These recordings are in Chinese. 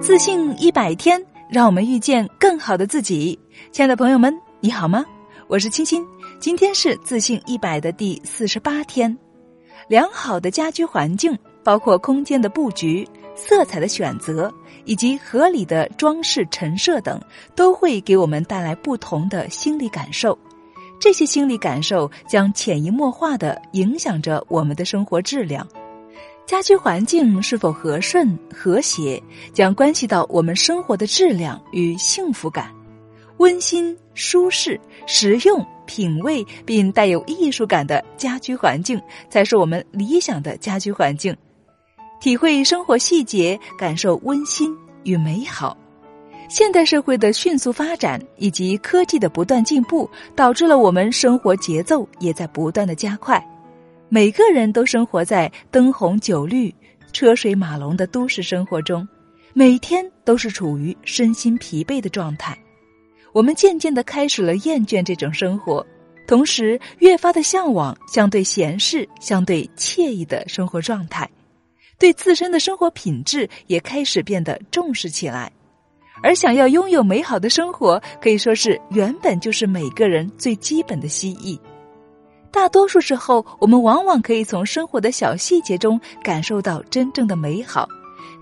自信一百天，让我们遇见更好的自己。亲爱的朋友们，你好吗？我是青青，今天是自信一百的第四十八天。良好的家居环境，包括空间的布局、色彩的选择以及合理的装饰陈设等，都会给我们带来不同的心理感受。这些心理感受将潜移默化的影响着我们的生活质量。家居环境是否和顺和谐，将关系到我们生活的质量与幸福感。温馨、舒适、实用、品味并带有艺术感的家居环境，才是我们理想的家居环境。体会生活细节，感受温馨与美好。现代社会的迅速发展以及科技的不断进步，导致了我们生活节奏也在不断的加快。每个人都生活在灯红酒绿、车水马龙的都市生活中，每天都是处于身心疲惫的状态。我们渐渐的开始了厌倦这种生活，同时越发的向往相对闲适、相对惬意的生活状态，对自身的生活品质也开始变得重视起来。而想要拥有美好的生活，可以说是原本就是每个人最基本的希冀。大多数时候，我们往往可以从生活的小细节中感受到真正的美好。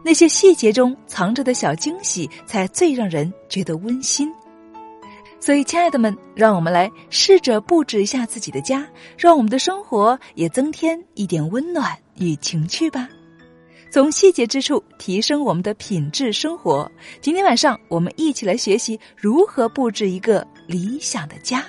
那些细节中藏着的小惊喜，才最让人觉得温馨。所以，亲爱的们，让我们来试着布置一下自己的家，让我们的生活也增添一点温暖与情趣吧。从细节之处提升我们的品质生活。今天晚上，我们一起来学习如何布置一个理想的家。